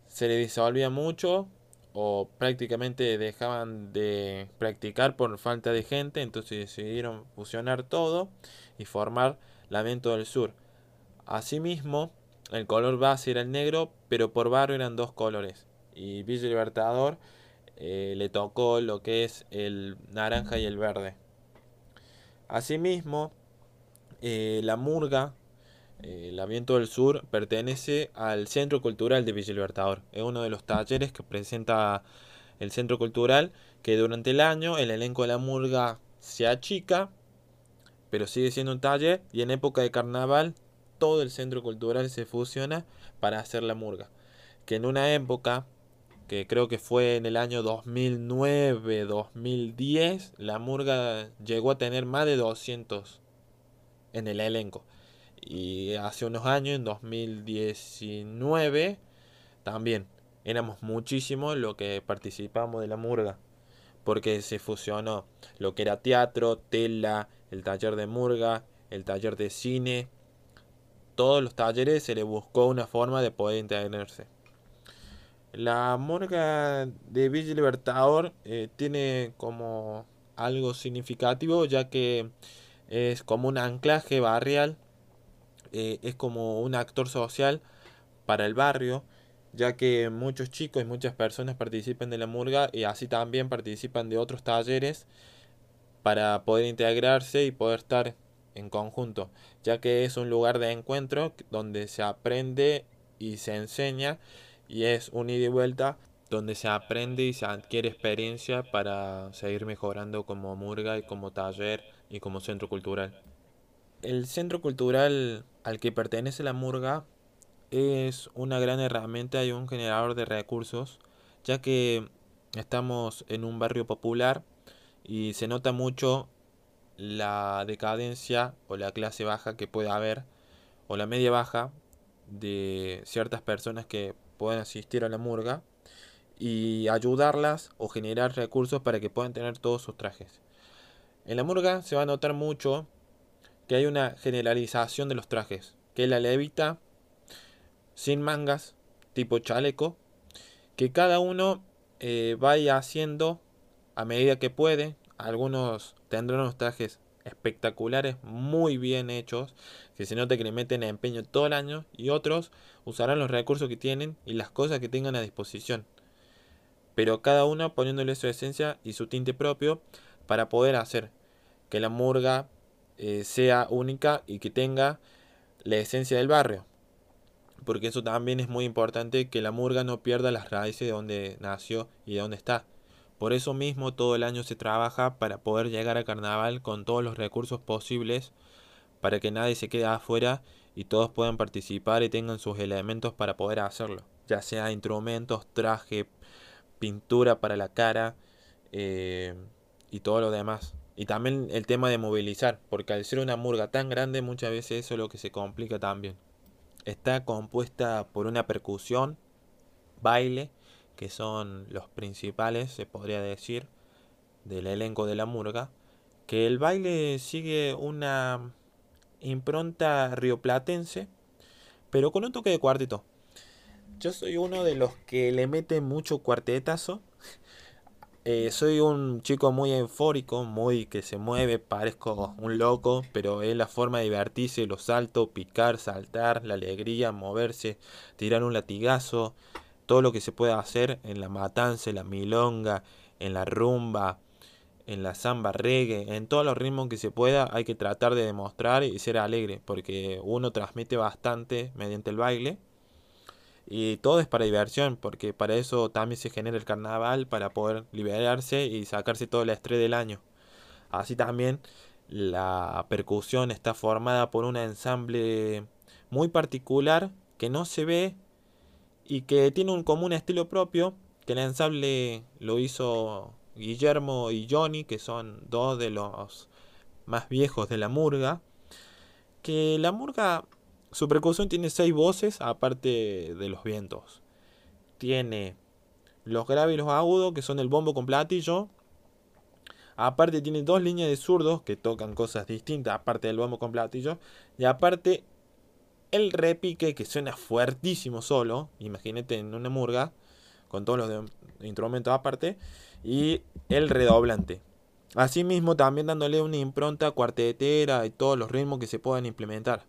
se le disolvía mucho o prácticamente dejaban de practicar por falta de gente, entonces decidieron fusionar todo y formar la Vento del Sur. Asimismo, el color base era el negro, pero por barrio eran dos colores. Y Villa Libertador eh, le tocó lo que es el naranja y el verde. Asimismo, eh, la murga, el Aviento del Sur, pertenece al Centro Cultural de Villa Libertador. Es uno de los talleres que presenta el Centro Cultural, que durante el año el elenco de la murga se achica, pero sigue siendo un taller, y en época de carnaval todo el Centro Cultural se fusiona para hacer la murga. Que en una época que creo que fue en el año 2009-2010, la Murga llegó a tener más de 200 en el elenco. Y hace unos años, en 2019, también éramos muchísimos los que participamos de la Murga. Porque se fusionó lo que era teatro, tela, el taller de Murga, el taller de cine. Todos los talleres se le buscó una forma de poder integrarse. La morga de Villa Libertador eh, tiene como algo significativo ya que es como un anclaje barrial, eh, es como un actor social para el barrio, ya que muchos chicos y muchas personas participan de la murga y así también participan de otros talleres para poder integrarse y poder estar en conjunto, ya que es un lugar de encuentro donde se aprende y se enseña y es un ida y vuelta donde se aprende y se adquiere experiencia para seguir mejorando como murga y como taller y como centro cultural. El centro cultural al que pertenece la murga es una gran herramienta y un generador de recursos, ya que estamos en un barrio popular y se nota mucho la decadencia o la clase baja que puede haber o la media baja de ciertas personas que pueden asistir a la murga y ayudarlas o generar recursos para que puedan tener todos sus trajes. En la murga se va a notar mucho que hay una generalización de los trajes, que es la levita sin mangas, tipo chaleco, que cada uno eh, vaya haciendo a medida que puede. Algunos tendrán los trajes espectaculares, muy bien hechos, que se nota que le meten empeño todo el año, y otros usarán los recursos que tienen y las cosas que tengan a disposición. Pero cada uno poniéndole su esencia y su tinte propio para poder hacer que la murga eh, sea única y que tenga la esencia del barrio. Porque eso también es muy importante que la murga no pierda las raíces de donde nació y de donde está. Por eso mismo todo el año se trabaja para poder llegar a carnaval con todos los recursos posibles para que nadie se quede afuera y todos puedan participar y tengan sus elementos para poder hacerlo. Ya sea instrumentos, traje, pintura para la cara eh, y todo lo demás. Y también el tema de movilizar, porque al ser una murga tan grande muchas veces eso es lo que se complica también. Está compuesta por una percusión, baile, que son los principales, se podría decir, del elenco de la murga, que el baile sigue una impronta rioplatense, pero con un toque de cuarteto. Yo soy uno de los que le mete mucho cuartetazo. Eh, soy un chico muy eufórico, muy que se mueve, parezco un loco, pero es la forma de divertirse, los saltos, picar, saltar, la alegría, moverse, tirar un latigazo, todo lo que se puede hacer en la matanza, en la milonga, en la rumba, en la samba reggae, en todos los ritmos que se pueda, hay que tratar de demostrar y ser alegre, porque uno transmite bastante mediante el baile. Y todo es para diversión, porque para eso también se genera el carnaval, para poder liberarse y sacarse todo el estrés del año. Así también la percusión está formada por un ensamble muy particular que no se ve y que tiene un común estilo propio, que el ensamble lo hizo Guillermo y Johnny, que son dos de los más viejos de la murga. Que la murga, su percusión tiene seis voces, aparte de los vientos. Tiene los graves y los agudos, que son el bombo con platillo. Aparte tiene dos líneas de zurdos que tocan cosas distintas, aparte del bombo con platillo. Y aparte el repique que suena fuertísimo solo. Imagínate en una murga, con todos los instrumentos aparte y el redoblante. Asimismo, también dándole una impronta cuartetera y todos los ritmos que se puedan implementar.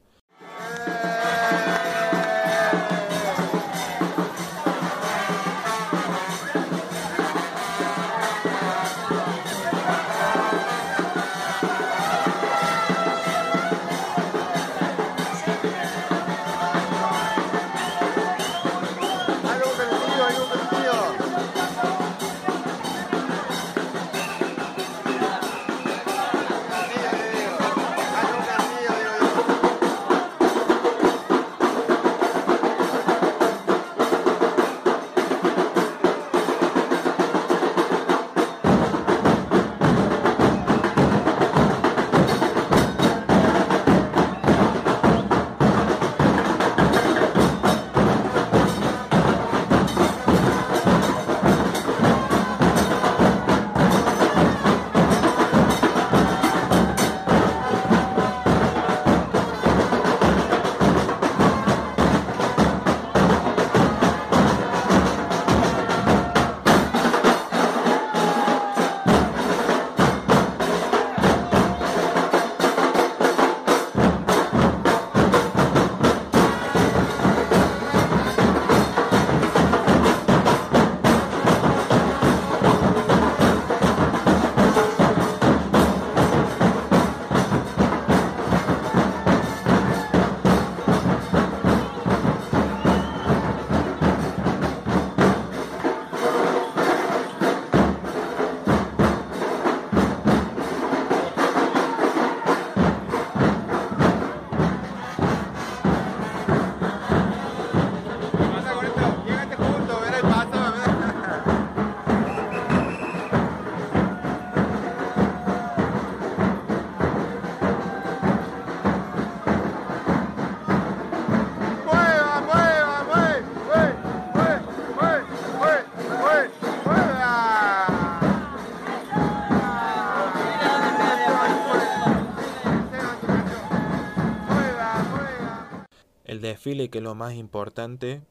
Desfile que es lo más importante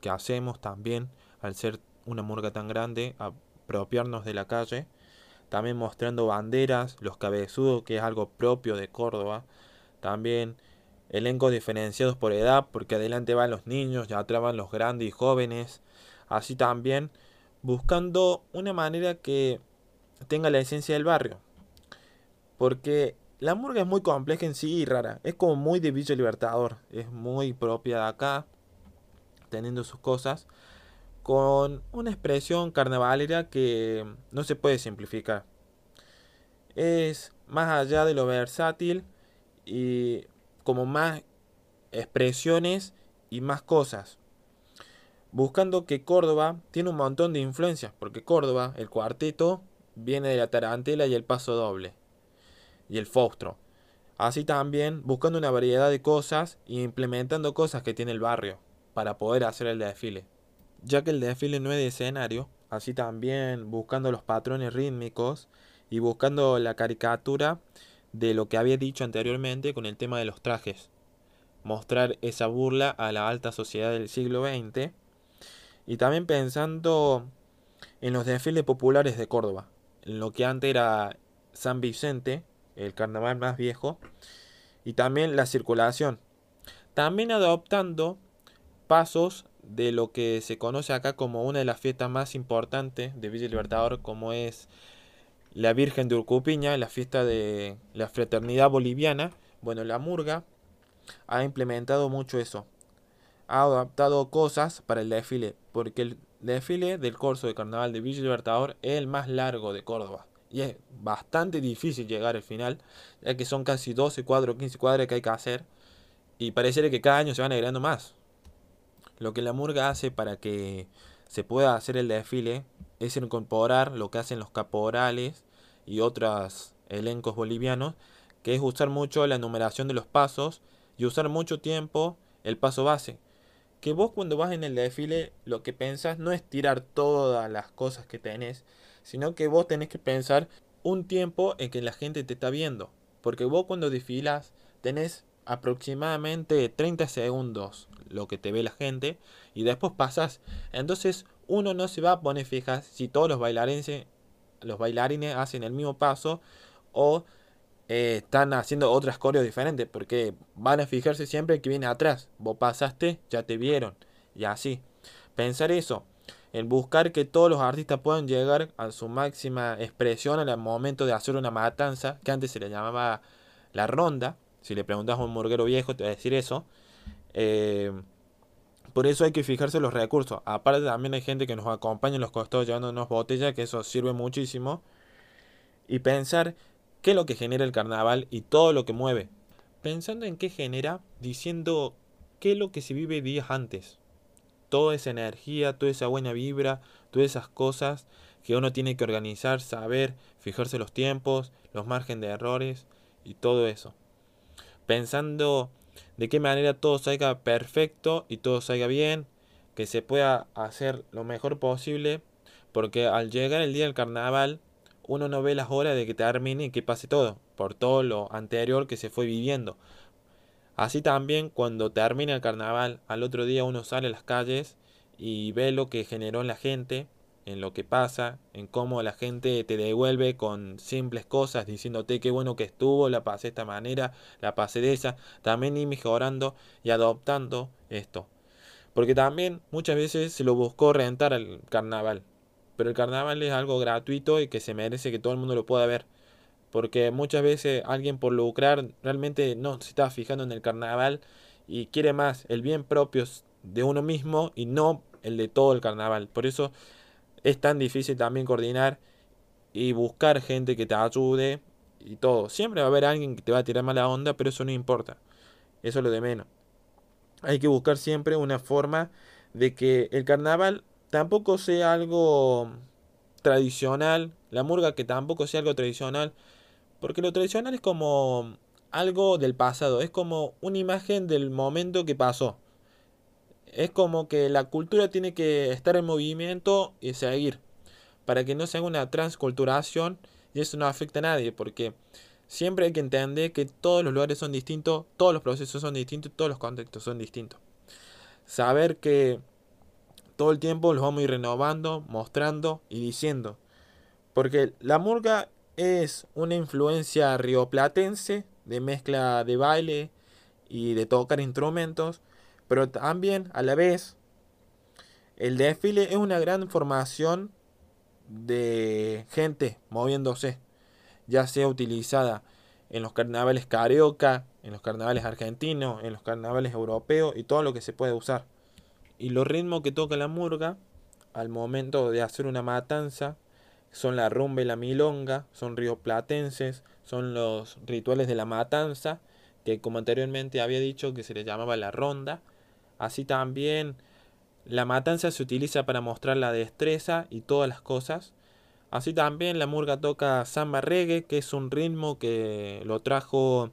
que hacemos también al ser una murga tan grande, apropiarnos de la calle, también mostrando banderas, los cabezudos, que es algo propio de Córdoba, también elencos diferenciados por edad, porque adelante van los niños y atrás van los grandes y jóvenes, así también buscando una manera que tenga la esencia del barrio, porque la murga es muy compleja en sí y rara. Es como muy de Villa Libertador. Es muy propia de acá. Teniendo sus cosas. Con una expresión carnavalera que no se puede simplificar. Es más allá de lo versátil y como más expresiones y más cosas. Buscando que Córdoba tiene un montón de influencias. Porque Córdoba, el cuarteto, viene de la tarantela y el paso doble y el Fostro. Así también buscando una variedad de cosas e implementando cosas que tiene el barrio para poder hacer el desfile. Ya que el desfile no es de escenario, así también buscando los patrones rítmicos y buscando la caricatura de lo que había dicho anteriormente con el tema de los trajes. Mostrar esa burla a la alta sociedad del siglo XX y también pensando en los desfiles populares de Córdoba, en lo que antes era San Vicente, el carnaval más viejo, y también la circulación. También adoptando pasos de lo que se conoce acá como una de las fiestas más importantes de Villa Libertador, como es la Virgen de Urcupiña, la fiesta de la fraternidad boliviana. Bueno, la murga ha implementado mucho eso. Ha adaptado cosas para el desfile, porque el desfile del corso de carnaval de Villa Libertador es el más largo de Córdoba. Y es bastante difícil llegar al final, ya que son casi 12 cuadros, 15 cuadras que hay que hacer. Y parece que cada año se van agregando más. Lo que la murga hace para que se pueda hacer el desfile es incorporar lo que hacen los caporales y otros elencos bolivianos, que es usar mucho la numeración de los pasos y usar mucho tiempo el paso base. Que vos cuando vas en el desfile lo que pensás no es tirar todas las cosas que tenés, sino que vos tenés que pensar un tiempo en que la gente te está viendo. Porque vos cuando desfilas tenés aproximadamente 30 segundos lo que te ve la gente y después pasas. Entonces uno no se va a poner fijas si todos los bailarines, los bailarines hacen el mismo paso o eh, están haciendo otras coreos diferentes porque van a fijarse siempre que viene atrás. Vos pasaste, ya te vieron y así. Pensar eso, en buscar que todos los artistas puedan llegar a su máxima expresión al momento de hacer una matanza, que antes se le llamaba la ronda. Si le preguntas a un murguero viejo, te va a decir eso. Eh, por eso hay que fijarse en los recursos. Aparte también hay gente que nos acompaña en los costados llevándonos botellas, que eso sirve muchísimo. Y pensar qué es lo que genera el carnaval y todo lo que mueve. Pensando en qué genera, diciendo qué es lo que se vive días antes. Toda esa energía, toda esa buena vibra, todas esas cosas que uno tiene que organizar, saber, fijarse los tiempos, los márgenes de errores y todo eso. Pensando de qué manera todo salga perfecto y todo salga bien, que se pueda hacer lo mejor posible, porque al llegar el día del carnaval, uno no ve las horas de que termine y que pase todo, por todo lo anterior que se fue viviendo. Así también cuando termina el carnaval, al otro día uno sale a las calles y ve lo que generó en la gente, en lo que pasa, en cómo la gente te devuelve con simples cosas, diciéndote qué bueno que estuvo, la pasé de esta manera, la pasé de esa, también ir mejorando y adoptando esto. Porque también muchas veces se lo buscó rentar al carnaval, pero el carnaval es algo gratuito y que se merece que todo el mundo lo pueda ver. Porque muchas veces alguien por lucrar realmente no se está fijando en el carnaval y quiere más el bien propio de uno mismo y no el de todo el carnaval. Por eso es tan difícil también coordinar y buscar gente que te ayude y todo. Siempre va a haber alguien que te va a tirar mala onda, pero eso no importa. Eso es lo de menos. Hay que buscar siempre una forma de que el carnaval tampoco sea algo tradicional, la murga que tampoco sea algo tradicional, porque lo tradicional es como algo del pasado, es como una imagen del momento que pasó. Es como que la cultura tiene que estar en movimiento y seguir. Para que no sea una transculturación y eso no afecte a nadie. Porque siempre hay que entender que todos los lugares son distintos, todos los procesos son distintos, todos los contextos son distintos. Saber que todo el tiempo los vamos a ir renovando, mostrando y diciendo. Porque la murga es una influencia rioplatense de mezcla de baile y de tocar instrumentos pero también a la vez el desfile es una gran formación de gente moviéndose, ya sea utilizada en los carnavales carioca, en los carnavales argentinos, en los carnavales europeos y todo lo que se puede usar. Y los ritmos que toca la murga al momento de hacer una matanza son la rumba y la milonga, son rioplatenses, son los rituales de la matanza, que como anteriormente había dicho que se le llamaba la ronda, Así también la matanza se utiliza para mostrar la destreza y todas las cosas. Así también la murga toca samba reggae, que es un ritmo que lo trajo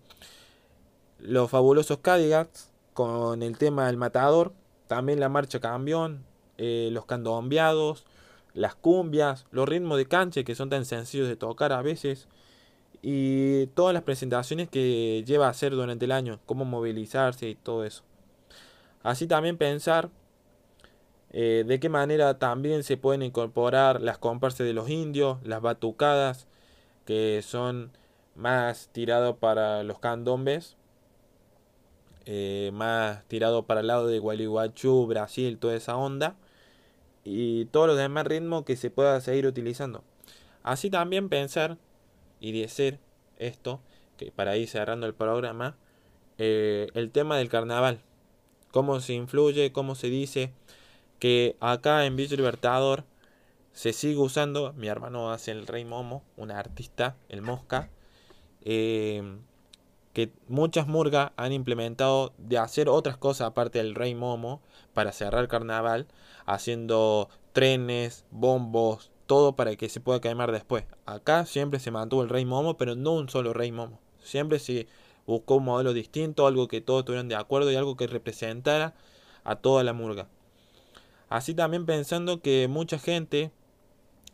los fabulosos Cadillacs con el tema del matador. También la marcha cambión, eh, los candombeados, las cumbias, los ritmos de canche que son tan sencillos de tocar a veces. Y todas las presentaciones que lleva a hacer durante el año, cómo movilizarse y todo eso. Así también pensar Eh, de qué manera también se pueden incorporar las comparsas de los indios, las batucadas, que son más tirados para los candombes, eh, más tirado para el lado de Gualeguaychú, Brasil, toda esa onda, y todos los demás ritmos que se pueda seguir utilizando. Así también pensar y decir esto, que para ir cerrando el programa, eh, el tema del carnaval, cómo se influye, cómo se dice que acá en Villa Libertador se sigue usando, mi hermano hace el Rey Momo, un artista, el Mosca, eh, que muchas murgas han implementado de hacer otras cosas aparte del Rey Momo para cerrar carnaval, haciendo trenes, bombos, todo para que se pueda quemar después. Acá siempre se mantuvo el Rey Momo, pero no un solo Rey Momo. Siempre se buscó un modelo distinto, algo que todos estuvieran de acuerdo y algo que representara a toda la murga. Así también pensando que mucha gente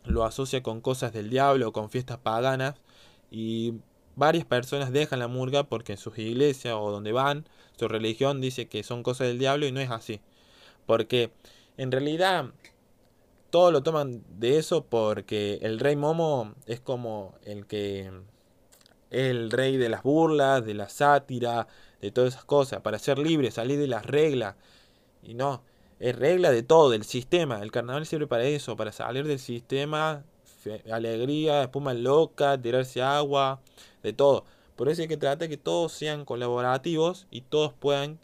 lo asocia con cosas del diablo, con fiestas paganas y varias personas dejan la murga porque en sus iglesias o donde van, su religión dice que son cosas del diablo y no es así. Porque en realidad todos lo toman de eso porque el rey Momo es como el que el rey de las burlas, de la sátira, de todas esas cosas, para ser libre, salir de las reglas. Y no, es regla de todo, del sistema. El carnaval sirve para eso, para salir del sistema, alegría, espuma loca, tirarse agua, de todo. Por eso hay que tratar de que todos sean colaborativos y todos puedan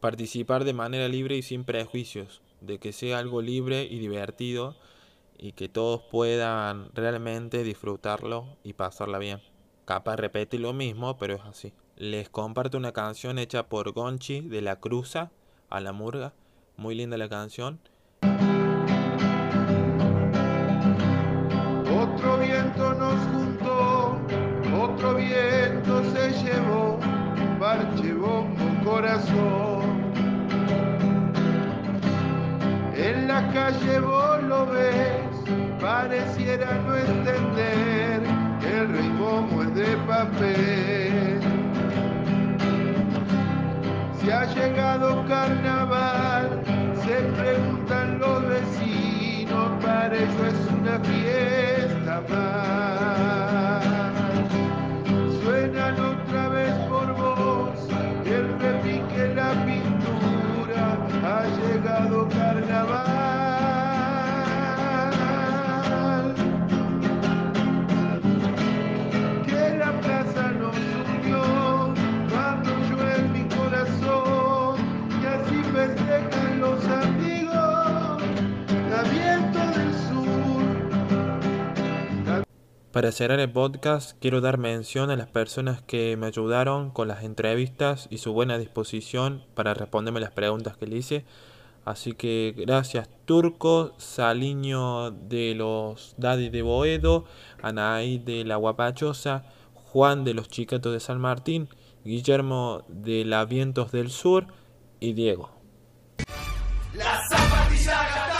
participar de manera libre y sin prejuicios, de que sea algo libre y divertido y que todos puedan realmente disfrutarlo y pasarla bien. Capaz repete lo mismo, pero es así. Les comparto una canción hecha por Gonchi de la Cruza a la Murga. Muy linda la canción. Otro viento nos juntó, otro viento se llevó, parche bombo corazón. Calle lo ves, pareciera no entender que el rey momo es de papel. Si ha llegado carnaval, se preguntan los vecinos, para ellos es una fiesta más. Para cerrar el podcast, quiero dar mención a las personas que me ayudaron con las entrevistas y su buena disposición para responderme las preguntas que le hice. Así que gracias Turco, Saliño de los Daddy de Boedo, Anaí de la Guapachosa, Juan de los Chicatos de San Martín, Guillermo de la Vientos del Sur y Diego. La zapatilla